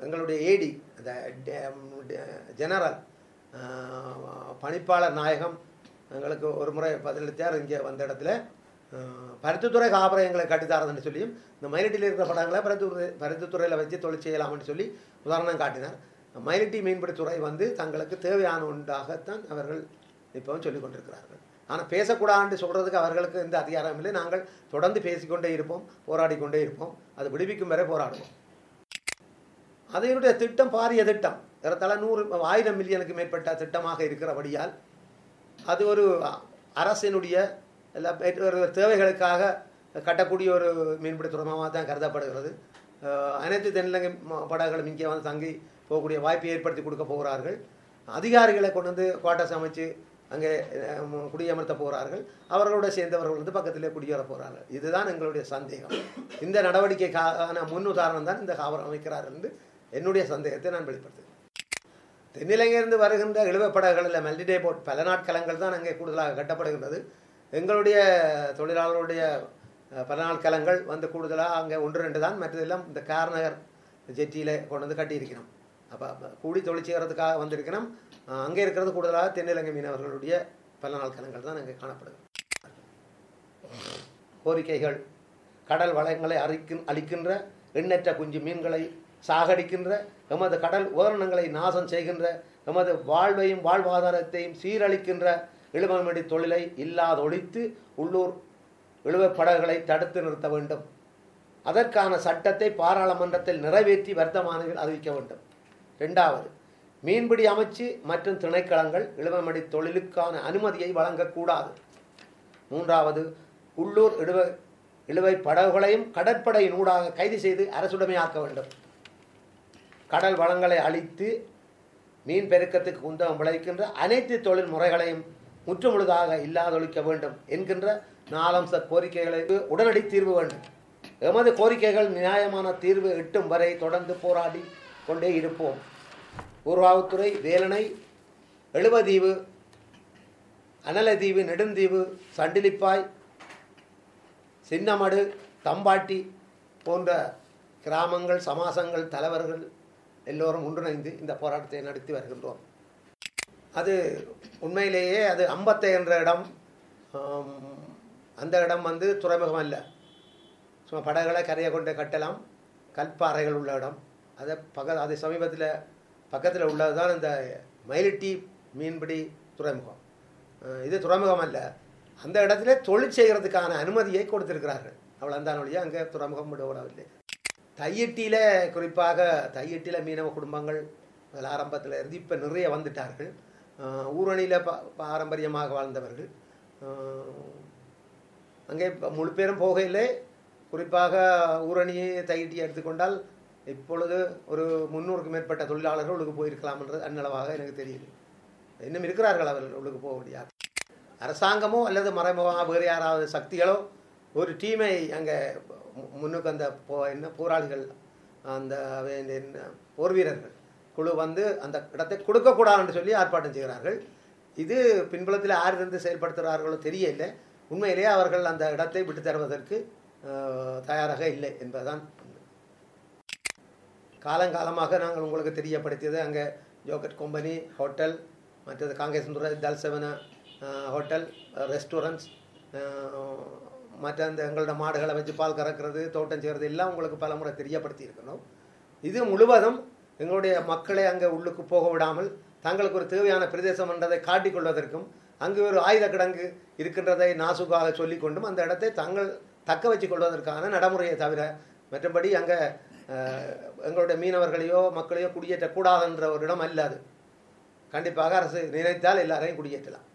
எங்களுடைய ஏடி அந்த டே- ஜெனரல் பணிப்பாளர் நாயகம் எங்களுக்கு ஒரு முறை பதிலளித்தார். இங்கே வந்த இடத்துல பருத்தித்துறை காபரம் எங்களை கட்டித்தாரதுன்னு சொல்லியும் இந்த மயிலட்டியில் இருக்கிற படங்களை பருத்தித்துறை பருத்தித்துறையில் வச்சு தொழில் செய்யலாம்னு சொல்லி உதாரணம் காட்டினார். மயிலட்டி மீன்பிடித்துறை வந்து தங்களுக்கு தேவையான ஒன்றாகத்தான் அவர்கள் இப்போவும் சொல்லிக் கொண்டிருக்கிறார்கள். ஆனால் பேசக்கூடாதுன்னு சொல்கிறதுக்கு அவர்களுக்கு எந்த அதிகாரம் இல்லை. நாங்கள் தொடர்ந்து பேசிக்கொண்டே இருப்போம் போராடி கொண்டே இருப்போம். அது விடுவிக்கும் வரை போராடுவோம். அதனுடைய திட்டம் பாரிய திட்டம். ஏறத்தாழ நூறு ஆயிரம் மில்லியனுக்கு மேற்பட்ட திட்டமாக இருக்கிறபடியால் அது ஒரு அரசினுடைய தேவைகளுக்காக கட்டக்கூடிய ஒரு மீன்பிடி துறைமாக தான் கருதப்படுகிறது. அனைத்து தென்னிலங்கை படகுகளும் இங்கே வந்து தங்கி போகக்கூடிய வாய்ப்பை ஏற்படுத்தி கொடுக்க போகிறார்கள். அதிகாரிகளை கொண்டு வந்து குவார்ட்டர்ஸ் அமைச்சு அங்கே குடியமர்த்த போகிறார்கள். அவர்களோட சேர்ந்தவர்கள் வந்து பக்கத்திலே குடியேற போகிறார்கள் இதுதான் எங்களுடைய சந்தேகம். இந்த நடவடிக்கைக்கான முன் உதாரணம் தான் இந்த காவல் அமைக்கிறார் என்று என்னுடைய சந்தேகத்தை நான் வெளிப்படுத்துகிறேன். தென்னிலங்கையிலிருந்து வருகின்ற இழுவப்படகுகளில் மெல்டிடே போட் பல நாட்கலங்கள் தான் அங்கே கூடுதலாக கட்டப்படுகின்றது. எங்களுடைய தொழிலாளர்களுடைய பல நாட்கலங்கள் வந்து கூடுதலாக அங்கே ஒன்று ரெண்டு தான். மற்றதெல்லாம் இந்த கார்நகர் ஜெட்டியில் கொண்டு வந்து கட்டியிருக்கிறோம். அப்போ கூடி தொழில் வந்திருக்கணும் வந்திருக்கிறோம். அங்கே இருக்கிறது கூடுதலாக தென்னிலங்கை மீனவர்களுடைய பல நாள் கலங்கள் தான் அங்கே காணப்படுது கோரிக்கைகள் கடல் வளங்களை அரிக்கும் அளிக்கின்ற எண்ணற்ற குஞ்சு மீன்களை சாகடிக்கின்ற எமது கடல் உபகரணங்களை நாசம் செய்கின்ற எமது வாழ்வையும் வாழ்வாதாரத்தையும் சீரழிக்கின்ற இழுவமடி தொழிலை இல்லாதொழித்து உள்ளூர் இழுவப் படகுகளை தடுத்து நிறுத்த வேண்டும். அதற்கான சட்டத்தை பாராளுமன்றத்தில் நிறைவேற்றி வர்த்தமானில் அறிவிக்க வேண்டும். ரெண்டாவது மீன்பிடி அமைச்சு மற்றும் திணைக்களங்கள் இழுவமடி தொழிலுக்கான அனுமதியை வழங்கக்கூடாது. மூன்றாவது உள்ளூர் இழுவ இழுவை படகுகளையும் கடற்படையின் ஊடாக கைது செய்து அரசுடைமையாக்க வேண்டும். கடல் வளங்களை அழித்து மீன் பெருக்கத்துக்கு குந்தகம் விளைவிக்கின்ற அனைத்து தொழில் முறைகளையும் முற்றுமுழுதாக இல்லாதொழிக்க வேண்டும் என்கின்ற நாலம்ச கோரிக்கைகளுக்கு உடனடி தீர்வு வேண்டும். எமது கோரிக்கைகள் நியாயமான தீர்வு எட்டும் வரை தொடர்ந்து போராடி கொண்டே இருப்போம். ஊர்வாவுத்துறை வேலனை எழுவதீவு அனலதீவு நெடுந்தீவு சண்டிலிப்பாய் சின்னமடு தம்பாட்டி போன்ற கிராமங்கள் சமாசங்கள் தலைவர்கள் எல்லோரும் ஒன்றிணைந்து இந்த போராட்டத்தை நடத்தி வருகின்றோம். அது உண்மையிலேயே அது அம்பத்தை என்ற இடம் அந்த இடம் வந்து துறைமுகம் அல்ல. சும்மா படகுகளை கரையை கொண்டு கட்டலாம் கற்பாறைகள் உள்ள இடம். அதை பக்க அது சமீபத்தில் பக்கத்தில் உள்ளது தான் இந்த மயிலிட்டி மீன்பிடி துறைமுகம். இது துறைமுகம் அல்ல. அந்த இடத்துல தொழில் செய்கிறதுக்கான அனுமதியை கொடுத்திருக்கிறார்கள். அவ்வளோந்தான் வழியாக அங்கே துறைமுகம் விடவில்லை தையட்டியில் குறிப்பாக தையட்டியில் மீனவ குடும்பங்கள் அதில் ஆரம்பத்தில் இருந்து இப்போ நிறைய வந்துட்டார்கள். ஊரணியில் பா பாரம்பரியமாக வாழ்ந்தவர்கள். அங்கே முழு பேரும் போகையிலே குறிப்பாக ஊரணியை தையிட்டி எடுத்துக்கொண்டால் இப்பொழுது ஒரு முன்னூறுக்கு மேற்பட்ட தொழிலாளர்கள் உள்ளுக்கு போயிருக்கலாம் அன்னளவாக அந்நளவாக எனக்கு தெரியுது. இன்னும் இருக்கிறார்கள் அவர்கள் உள்ளுக்கு போக முடியாது அரசாங்கமோ அல்லது மறைமுகமாக வேறு யாராவது சக்திகளோ ஒரு டீமை அங்கே முன்னுக்கு அந்த போ என்ன போராளிகள் அந்த என்ன போர் வீரர்கள். குழு வந்து அந்த இடத்தை கொடுக்கக்கூடாதுன்னு சொல்லி ஆர்ப்பாட்டம் செய்கிறார்கள். இது பின்புலத்தில் யாரிருந்து செயல்படுத்துகிறார்களோ தெரியல. உண்மையிலேயே அவர்கள் அந்த இடத்தை விட்டு தருவதற்கு தயாராக இல்லை என்பதுதான் காலங்காலமாக நாங்கள் உங்களுக்கு தெரியப்படுத்தியது அங்கே ஜோக்கட் கம்பெனி ஹோட்டல் மற்றது காங்கேசந்துறை தல்சவன ஹோட்டல் ரெஸ்டாரண்ட்ஸ் மற்ற அந்த எங்களோட மாடுகளை வச்சு பால் கறக்கிறது தோட்டம் செய்கிறது எல்லாம் உங்களுக்கு பலமுறை தெரியப்படுத்தி இருக்கணும் இது முழுவதும் எங்களுடைய மக்களை அங்கே உள்ளுக்கு போக விடாமல் தங்களுக்கு ஒரு தேவையான பிரதேசம் என்றதை காட்டிக்கொள்வதற்கும் அங்கு ஒரு ஆயுத கிடங்கு இருக்கின்றதை நாசுக்காக சொல்லிக்கொண்டும் அந்த இடத்தை தங்கள் தக்க வச்சு கொள்வதற்கான நடைமுறையை தவிர மற்றபடி அங்கே எங்களுடைய மீனவர்களையோ மக்களையோ குடியேற்றக்கூடாதுன்ற ஒரு இடம் அல்ல அது. கண்டிப்பாக அரசு நினைத்தால் எல்லாரையும் குடியேற்றலாம்.